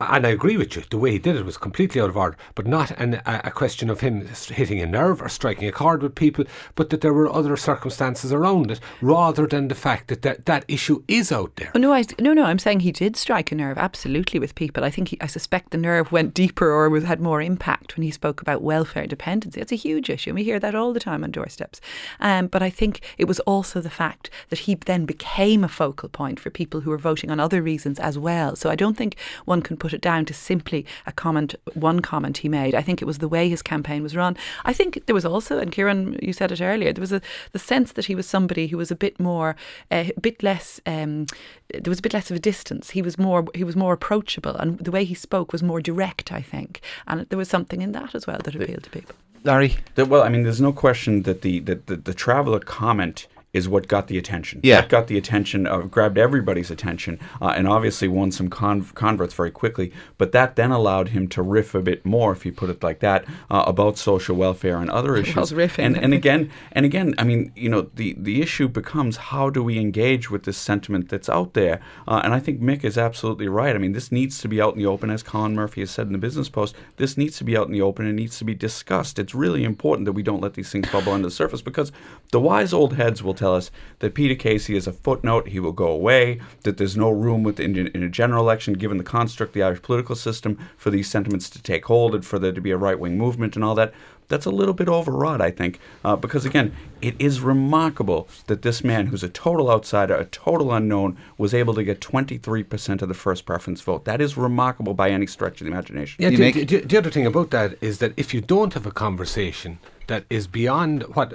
D: And I agree with you. The way he did it was completely out of order, but not an, a, a question of him hitting a nerve or striking a chord with people, but that there were other circumstances around it, rather than the fact that that, that issue is out there.
B: Oh, no, I, no, no. I'm saying he did strike a nerve, absolutely, with people. I think he, I suspect the nerve went deeper or was, had more impact when he spoke about welfare dependency. It's a huge issue, and we hear that all the time on doorsteps. Um, but I think it was also the fact that he then became a focal point for people who were voting on other reasons as well. So I don't think one can put it down to simply a comment, one comment he made. I think it was the way his campaign was run. I think there was also, and Kieran, you said it earlier, there was a the sense that he was somebody who was a bit more, uh, a bit less. Um, there was a bit less of a distance. He was more, he was more approachable, and the way he spoke was more direct. I think, and there was something in that as well that appealed to people.
A: Larry?
C: The- well, I mean, there's no question that the that the, the traveler comment is what got the attention.
A: Yeah.
C: That got the attention of grabbed everybody's attention, uh, and obviously won some con- converts very quickly. But that then allowed him to riff a bit more, if you put it like that, uh, about social welfare and other <laughs> issues.
B: riffing.
C: And and again <laughs> and again, I mean, you know, the the issue becomes how do we engage with this sentiment that's out there? Uh, and I think Mick is absolutely right. I mean, this needs to be out in the open, as Colin Murphy has said in the Business Post. This needs to be out in the open. It needs to be discussed. It's really important that we don't let these things bubble under the surface because the wise old heads will tell us that Peter Casey is a footnote. He will go away. That there's no room within in a general election, given the construct of the Irish political system, for these sentiments to take hold and for there to be a right wing movement and all that that's a little bit overwrought, I think, uh, because again, it is remarkable that this man, who's a total outsider, a total unknown, was able to get 23% of the first preference vote. That is remarkable by any stretch of the imagination.
D: Yeah, the,
A: make-
D: the, the other thing about that is that if you don't have a conversation that is beyond what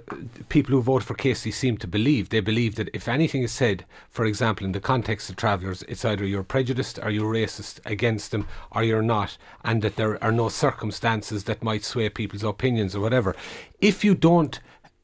D: people who vote for Casey seem to believe, they believe that if anything is said, for example, in the context of travellers, it's either you're prejudiced or you're racist against them or you're not, and that there are no circumstances that might sway people's opinions or whatever. If you don't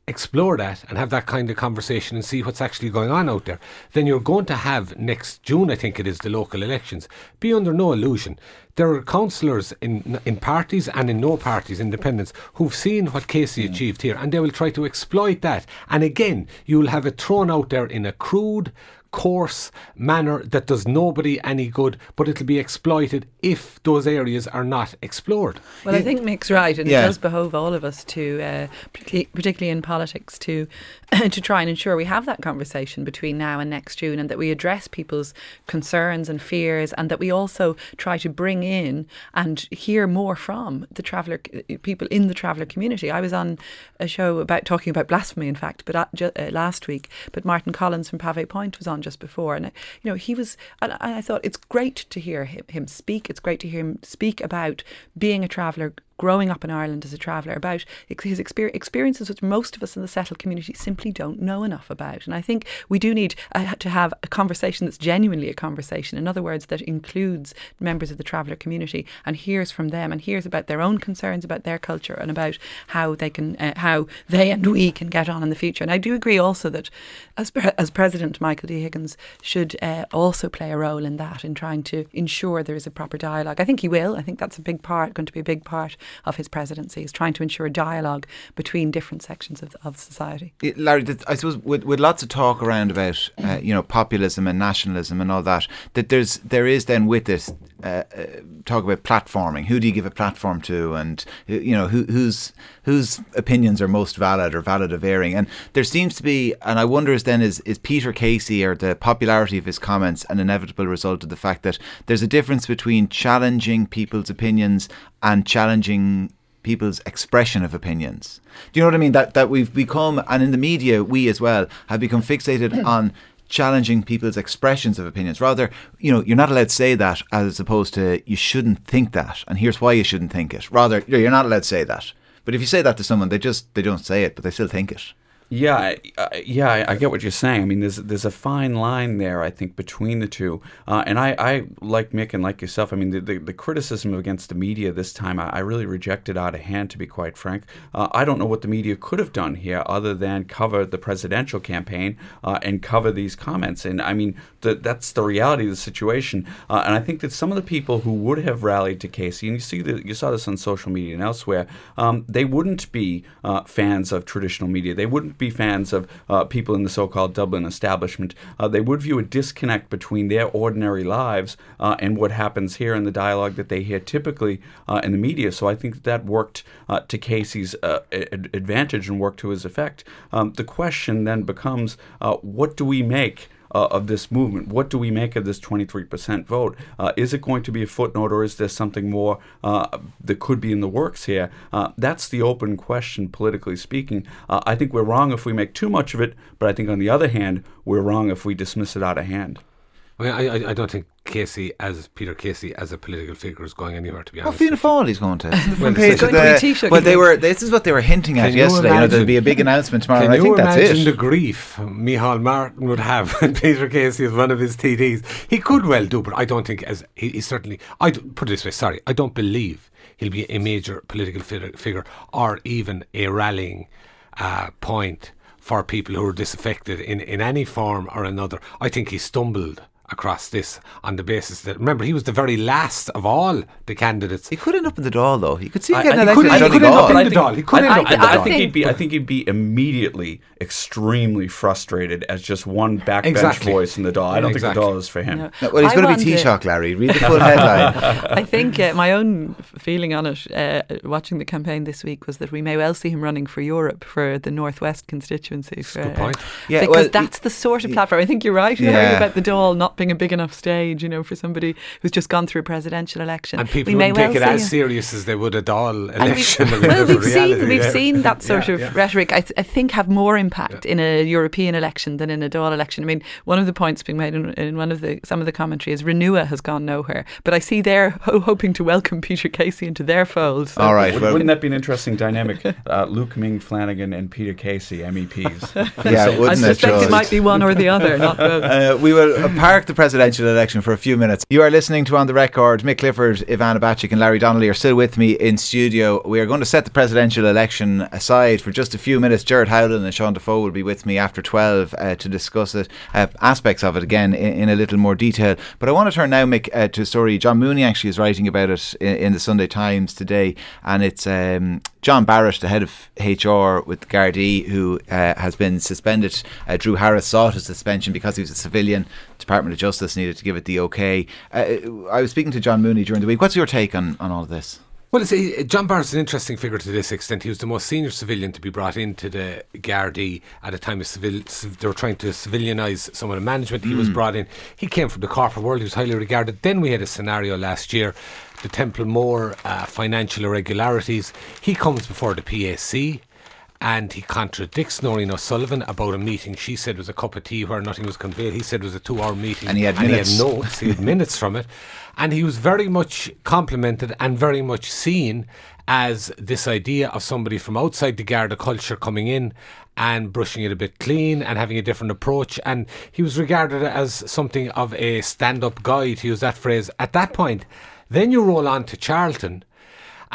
D: explore that and have that kind of conversation and see what's actually going on out there, then you're going to have next June, I think it is, the local elections. Be under no illusion. There are councillors in in parties and in no parties, independents, who've seen what Casey hmm. achieved here, and they will try to exploit that. And again, you'll have it thrown out there in a crude, coarse manner that does nobody any good, but it'll be exploited if those areas are not explored.
B: Well, I think Mick's right, and
A: Yeah.
B: it does behove all of us to, uh, particularly, particularly in politics, to <coughs> to try and ensure we have that conversation between now and next June, and that we address people's concerns and fears, and that we also try to bring in and hear more from the traveller people in the traveller community. I was on a show about talking about blasphemy, in fact, but uh, ju- uh, last week. But Martin Collins from Pavee Point was on just before, and you know he was. And I thought it's great to hear him speak. It's great to hear him speak about being a traveller growing up in Ireland as a traveller, about his experiences which most of us in the settled community simply don't know enough about. And I think we do need uh, to have a conversation that's genuinely a conversation. In other words, that includes members of the traveller community and hears from them and hears about their own concerns about their culture and about how they can, uh, how they and we can get on in the future. And I do agree also that as, as President, Michael D. Higgins should uh, also play a role in that, in trying to ensure there is a proper dialogue. I think he will. I think that's a big part, going to be a big part of his presidency, is trying to ensure a dialogue between different sections of, of society.
A: Larry, I suppose with, with lots of talk around about uh, you know populism and nationalism and all that, that there's there is then with this uh, uh, talk about platforming. Who do you give a platform to, and you know who, whose whose opinions are most valid or valid of airing? And there seems to be, and I wonder is then is is Peter Casey or the popularity of his comments an inevitable result of the fact that there's a difference between challenging people's opinions and challenging people's expression of opinions. Do you know what I mean? That that we've become, and in the media, we as well have become fixated <clears throat> on challenging people's expressions of opinions. Rather, you know, you're not allowed to say that as opposed to you shouldn't think that, and here's why you shouldn't think it. Rather, you're not allowed to say that. But if you say that to someone, they just they don't say it, but they still think it.
C: Yeah, yeah, I, get what you're saying. I mean, there's there's a fine line there, I think, between the two. Uh, and I, I, like Mick and like yourself, I mean, the, the, the criticism against the media this time, I, I, really rejected out of hand, to be quite frank. Uh, I don't know what the media could have done here other than cover the presidential campaign uh, and cover these comments. And I mean, the, that's the reality of the situation. Uh, and I think that some of the people who would have rallied to Casey, and you see you saw this on social media and elsewhere, um, they wouldn't be uh, fans of traditional media. They wouldn't be fans of uh, people in the so-called Dublin establishment. Uh, they would view a disconnect between their ordinary lives uh, and what happens here in the dialogue that they hear typically uh, in the media. So I think that, that worked uh, to Casey's advantage and worked to his effect. Um, the question then becomes, what do we make? Uh, of this movement. What do we make of this 23% vote? Uh, is it going to be a footnote or is there something more uh, that could be in the works here? Uh, that's the open question, politically speaking. Uh, I think we're wrong if we make too much of it, but I think on the other hand, we're wrong if we dismiss it out of hand.
D: I, mean, I, I don't think Casey as Peter Casey as a political figure is going anywhere. To be honest, <laughs>
A: well, Fianna Fáil he's going to.
B: well, page of the,
A: well, they were. This is what they were hinting at yesterday. You, know, there'll be a big announcement tomorrow.
D: Can
A: I think
D: that's
A: it.
D: imagine the grief Micheál Martin would have <laughs> when Peter Casey is one of his TDs? He could well do, but I don't think as he, he certainly. I put it this way. Sorry, I don't believe he'll be a major political figure or even a rallying uh, point for people who are disaffected in, in any form or another. I think he stumbled across this on the basis that remember he was the very last of all the candidates.
A: He could end up in the Dáil though. He could see him getting elected.
D: He could, he could end up in the Dáil. He could
C: I,
D: end up in the
C: I, I think he'd be. I think he'd be immediately extremely frustrated as just one backbench
D: exactly.
C: voice in the Dáil. I don't exactly. think the Dáil is for him.
A: No. No, well, he's going to be Taoiseach, Larry. Read the full headline. <laughs>
B: I think uh, my own feeling on it, uh, watching the campaign this week, was that we may well see him running for Europe for the Northwest constituency. For,
D: good point.
B: Yeah, because well, that's the sort of platform. I think you're right, yeah. about the Dáil not being a big enough stage, you know, for somebody who's just gone through a presidential election.
D: And people we wouldn't take well it as serious as they would a Dáil election. <laughs>
B: We, well, we've seen we've seen that <laughs> sort yeah, of yeah. rhetoric. I, th- I, think have more impact in a European election than in a Dáil election. I mean, one of the points being made in, in one of the some of the commentary is Renua has gone nowhere, but I see they're <laughs> ho- hoping to welcome Peter Casey into their fold.
A: So. All right,
C: well, wouldn't that be an interesting dynamic? Uh, Luke Ming Flanagan and Peter Casey, MEPs.
A: yeah, wouldn't
B: I suspect it, it might be one or the other, not both.
A: Uh, we the presidential election for a few minutes. You are listening to On the Record. Mick Clifford, Ivana Bacik, and Larry Donnelly are still with me in studio. We are going to set the presidential election aside for just a few minutes. Gerard Howlin and Sean Defoe will be with me after 12 uh, to discuss it, uh, aspects of it again in, in, a little more detail. But I want to turn now, Mick, uh, to a story. John Mooney actually is writing about it in, in the Sunday Times today, and it's um, John Barrett, the head of HR with Gardaí, who uh, has been suspended. Uh, Drew Harris sought his suspension because he was a civilian. Department of Justice needed to give it the okay. Uh, I was speaking to John Mooney during the week. What's your take on, on all of this?
D: Well, John Barrett's an interesting figure to this extent. He was the most senior civilian to be brought into the Gardaí at a time of civil. They were trying to civilianise some of the management. He mm. was brought in. He came from the corporate world. He was highly regarded. Then we had a scenario last year, the Templemore uh, financial irregularities. He comes before the PAC and he contradicts Nóirín O'Sullivan about a meeting she said was a cup of tea where nothing was conveyed. He said it was a two hour meeting.
A: And he had minutes.
D: he had notes, he had <laughs> minutes from it. And he was very much complimented and very much seen as this idea of somebody from outside the Garda culture coming in and brushing it a bit clean and having a different approach. And he was regarded as something of a stand up guy, to use that phrase, at that point. Then you roll on to Charleton.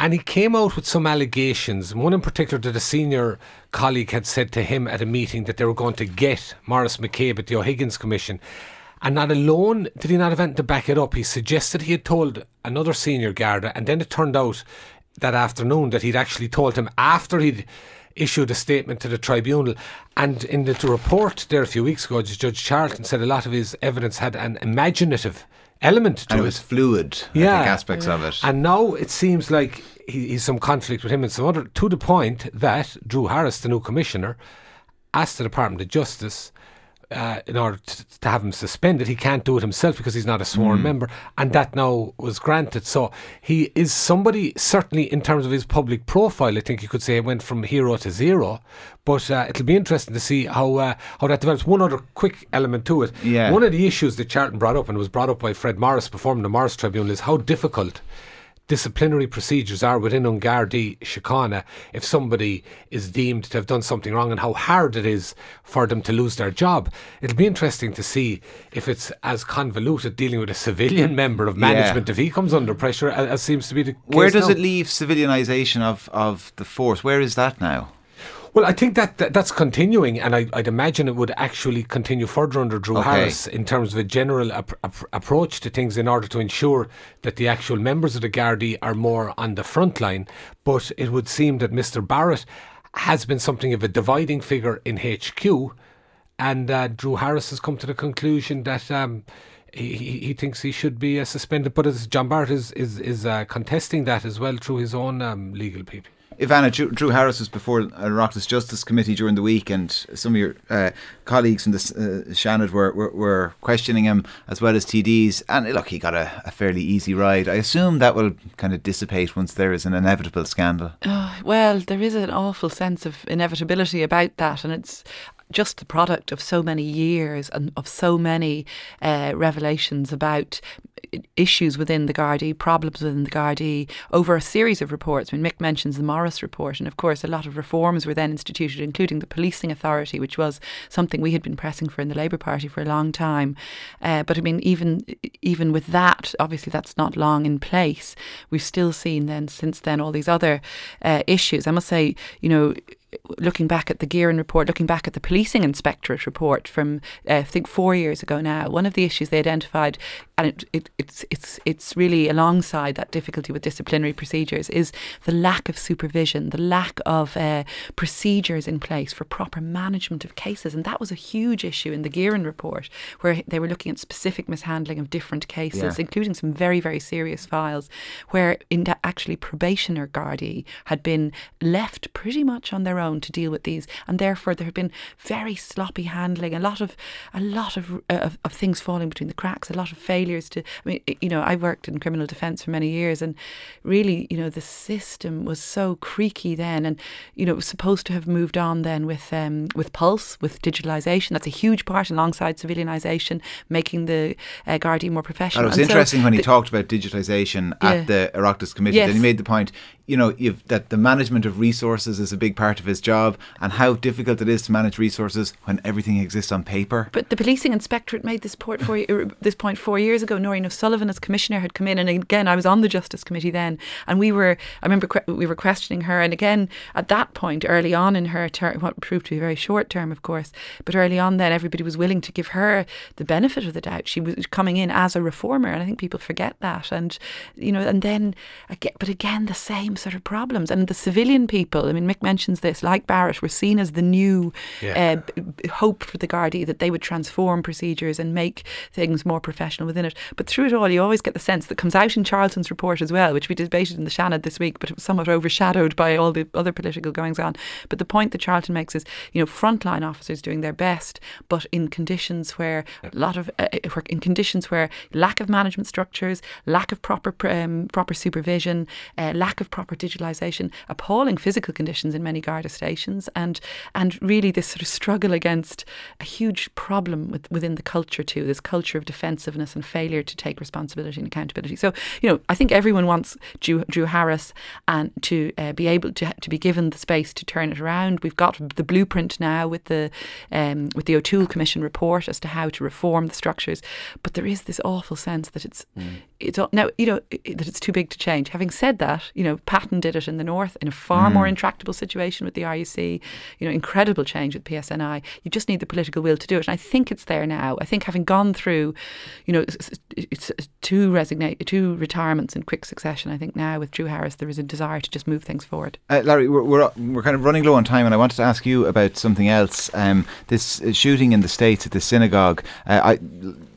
D: And he came out with some allegations, one in particular that a senior colleague had said to him at a meeting that they were going to get Maurice McCabe at the O'Higgins Commission. And not alone did he not have to back it up, he suggested he had told another senior Garda, and then it turned out that afternoon that he'd actually told him after he'd issued a statement to the tribunal. And in the, report there a few weeks ago, Judge Charleton said a lot of his evidence had an imaginative element to
A: and
D: it.
A: it was fluid.
D: Yeah.
A: I think aspects of it.
D: And now it seems like he, he's some conflict with him and some other, to the point that Drew Harris, the new commissioner, asked the Department of Justice uh, in order to, to have him suspended. He can't do it himself because he's not a sworn
A: Hmm.
D: member, and that now was granted. So he is somebody, certainly in terms of his public profile, I think you could say it went from hero to zero. But uh, it'll be interesting to see how uh, how that develops. One other quick element to it.
A: Yeah.
D: One of the issues that Charleton brought up, and was brought up by Fred Morris performing the Morris Tribunal, is how difficult disciplinary procedures are within An Garda Síochána if somebody is deemed to have done something wrong and how hard it is for them to lose their job. It'll be interesting to see if it's as convoluted dealing with a civilian member of management if he comes under pressure as, as seems to be the case
A: Where does
D: now.
A: it leave civilianisation of, of the force? Where is that now?
D: Well, I think that, that that's continuing, and I, I'd imagine it would actually continue further under Drew
A: Okay.
D: Harris in terms of a general ap- ap- approach to things in order to ensure that the actual members of the Gardaí are more on the front line. But it would seem that Mr. Barrett has been something of a dividing figure in HQ, and uh, Drew Harris has come to the conclusion that. Um, he, he he thinks he should be uh, suspended, but as John Barrett is is, is uh, contesting that as well through his own um, legal people.
A: Ivana, Drew, Harris was before a Oireachtas Justice Committee during the week, and some of your uh, colleagues in the uh, Seanad were, were, were questioning him as well as TDs. And look, he got a, a fairly easy ride. I assume that will kind of dissipate once there is an inevitable scandal. <sighs>
B: Well, there is an awful sense of inevitability about that, and it's just the product of so many years and of so many uh, revelations about issues within the Gardaí, problems within the Gardaí, over a series of reports. Mean, Mick mentions the Morris report, and of course, a lot of reforms were then instituted, including the policing authority, which was something we had been pressing for in the Labour Party for a long time. Uh, but I mean, even even with that, obviously, that's not long in place. We've still seen then since then all these other uh, issues. I must say, you know looking back at the Guerin report, looking back at the policing inspectorate report from uh, I think four years ago now, one of the issues they identified, and it, it, it's it's it's really alongside that difficulty with disciplinary procedures, is the lack of supervision, the lack of uh, procedures in place for proper management of cases, and that was a huge issue in the Guerin report, where they were looking at specific mishandling of different cases,
A: Yeah.
B: including some very very serious files, where in actually probationer Gardaí had been left pretty much on their own to deal with these, and therefore there had been very sloppy handling, a lot of a lot of uh, of, of things falling between the cracks, a lot of failures to. I mean, you know, I worked in criminal defence for many years, and really, you know, the system was so creaky then, and you know, it was supposed to have moved on then with um, with Pulse, with digitalisation. That's a huge part alongside civilianisation, making the uh, Gardaí more professional.
A: And it was
B: And so
A: interesting when he
B: the-
A: talked about digitalisation
B: Yeah.
A: at the Oireachtas Committee.
B: Yes.
A: That he made the point, you know, that the management of resources is a big part of his job, and how difficult it is to manage resources when everything exists on paper.
B: But the policing inspectorate made this point four, er, this point four years ago. Nóirín O'Sullivan, as commissioner, had come in, and again, I was on the justice committee then, and we were. I remember we were questioning her, and again, at that point, early on in her term, what proved to be a very short term, of course, but early on, then everybody was willing to give her the benefit of the doubt. She was coming in as a reformer, and I think people forget that, and you know, and then again, but again, the same sort of problems, and the civilian people. I mean, Mick mentions this, like Barrett, were seen as the new
D: Yeah.
B: uh, hope for the Gardaí that they would transform procedures and make things more professional within it. But through it all, you always get the sense that comes out in Charleton's report as well, which we debated in the Seanad this week, but it was somewhat overshadowed by all the other political goings on. But the point that Charleton makes is, you know, frontline officers doing their best, but in conditions where a lot of, uh, uh, in conditions where lack of management structures, lack of proper um, proper supervision, uh, lack of proper proper digitalisation, appalling physical conditions in many Garda stations, and and really this sort of struggle against a huge problem with, within the culture too. This culture of defensiveness and failure to take responsibility and accountability. So you know, I think everyone wants Drew, Drew Harris and to uh, be able to to be given the space to turn it around. We've got the blueprint now with the um, with the O'Toole Commission report as to how to reform the structures, but there is this awful sense that it's mm. it's now you know that it's too big to change. Having said that, you know Patten did it in the north in a far mm. more intractable situation with the RUC. You know, incredible change with PSNI. You just need the political will to do it, and I think it's there now. I think having gone through, you know, it's two resignate two retirements in quick succession. I think now with Drew Harris there is a desire to just move things forward.
A: Uh, Larry, we're, we're, we're kind of running low on time, and I wanted to ask you about something else. Um, this shooting in the states at the synagogue. Uh, I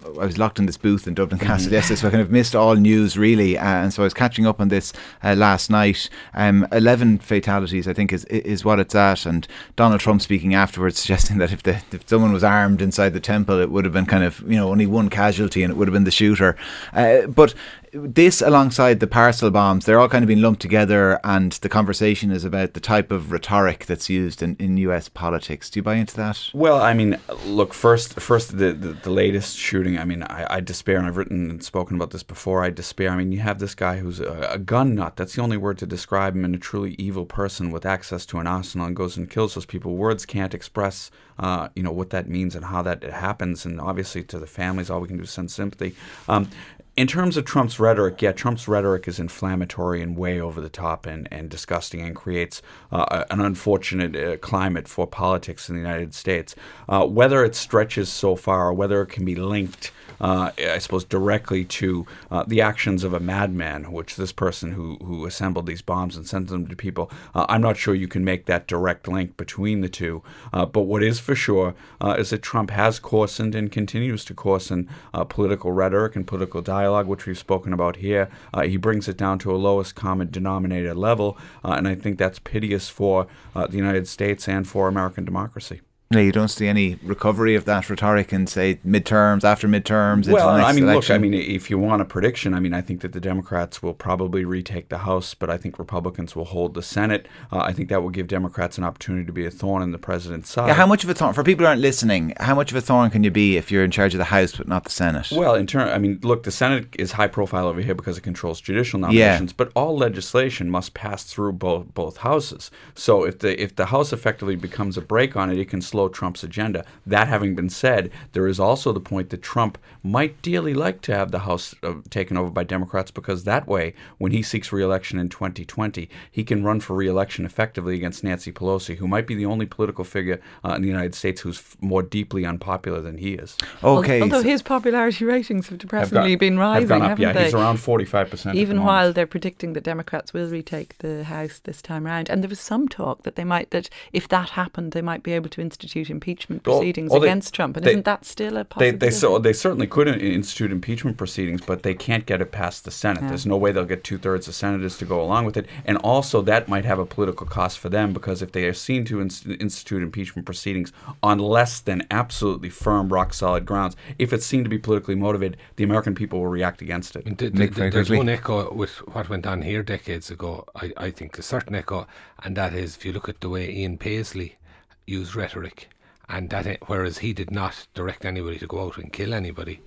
A: I was locked in this booth in Dublin Castle mm-hmm. yesterday, so I kind of missed all news really, uh, and so I was catching up on this uh, last night. Um, Eleven fatalities, I think, is is what it's at, and Donald Trump speaking afterwards, <laughs> suggesting that if the if someone was armed inside the temple, it would have been kind of you know only one casualty, and it would have been the shooter. Uh, but this alongside the parcel bombs, they're all kind of been lumped together, and the conversation is about the type of rhetoric that's used in, in US politics. Do you buy into that?
C: Well, I mean, look, first, first the, the, the latest shooting, I mean, I, I, despair, and I've written and spoken about this before. I despair. I mean, you have this guy who's a, a gun nut. That's the only word to describe him, and a truly evil person with access to an arsenal and goes and kills those people. Words can't express, uh, you know, what that means and how that happens. And obviously, to the families, all we can do is send sympathy. Um, in terms of Trump's rhetoric, yeah, Trump's rhetoric is inflammatory and way over the top and, and disgusting and creates uh, an unfortunate uh, climate for politics in the United States. Uh, whether it stretches so far or whether it can be linked uh, I suppose, directly to uh, the actions of a madman, which this person who, who assembled these bombs and sent them to people, uh, I'm not sure you can make that direct link between the two. But what is for sure is that Trump has coarsened and continues to coarsen political rhetoric and political dialogue, which we've spoken about here. Uh, he brings it down to a lowest common denominator level, uh, and I think that's piteous for uh, the United States and for American democracy.
A: No, you don't see any recovery of that rhetoric in say midterms, after midterms.
C: Well,
A: I
C: mean,
A: election.
C: look, I mean, if you want a prediction, I mean, I think that the Democrats will probably retake the House, but I think Republicans will hold the Senate. Uh, I think that will give Democrats an opportunity to be a thorn in the president's side.
A: Yeah, how much of a thorn for people who aren't listening? How much of a thorn can you be if you're in charge of the House but not the Senate?
C: Well, in turn, I mean, look, the Senate is high profile over here because it controls judicial nominations, yeah. but all legislation must pass through both both houses. So if the if the House effectively becomes a brake on it, it can slow Trump's agenda. That having been said, there is also the point that Trump might dearly like to have the House uh, taken over by Democrats because that way, when he seeks reelection in 2020, he can run for reelection effectively against Nancy Pelosi, who might be the only political figure uh, in the United States who's f- more deeply unpopular than he is.
B: Okay. Although his popularity ratings have depressingly have been rising, have
C: up,
B: yeah,
C: they? he's around 45%.
B: Even the while they're predicting that Democrats will retake the House this time around. And there was some talk that they might, that if that happened, they might be able to institute impeachment proceedings well, against Trump. And they, isn't that still a possibility?
C: They, they, so, they certainly could institute impeachment proceedings, but they can't get it past the Senate. Yeah. There's no way they'll get two thirds of senators to go along with it. And also, that might have a political cost for them because if they are seen to institute impeachment proceedings on less than absolutely firm, rock solid grounds, if it's seen to be politically motivated, the American people will react against it.
D: The, the, the, there's one echo with what went on here decades ago. I, I think a certain echo, and that is if you look at the way Ian Paisley used rhetoric and that whereas he did not direct anybody to go out and kill anybody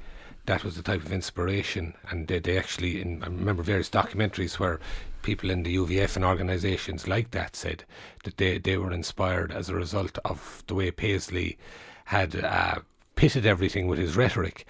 D: that was the type of inspiration. And they, they actually in, I remember various documentaries where people in the UVF and organisations like that said that they, they were inspired as a result of the way Paisley had uh, pitted everything with his rhetoric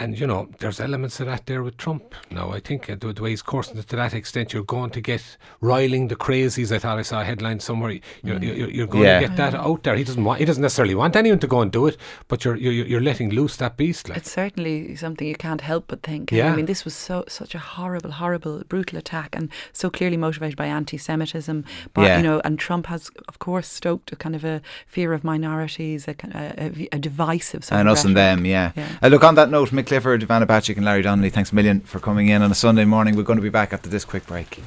D: and, you know, there's elements of that there with Trump. Now, I think uh, the, the, way he's coursing to that extent, you're going to get riling the crazies. I thought I saw a headline somewhere. You're, mm. you're, you're going yeah. to get that out there. He doesn't want, he doesn't necessarily want anyone to go and do it, but you're, you're, you're letting loose that beast. Like.
B: It's certainly something you can't help but think. Yeah. I mean, this was so such a horrible, horrible, brutal attack and so clearly motivated by anti Semitism. But, yeah. you know, and Trump has, of course, stoked a kind of a fear of minorities, a, a, a divisive sort
A: And us and them, yeah. yeah. Uh, look, on that note, Mick Clifford, Ivana Bacik, and Larry Donnelly, thanks a million for coming in on a Sunday morning. We're going to be back after this quick break.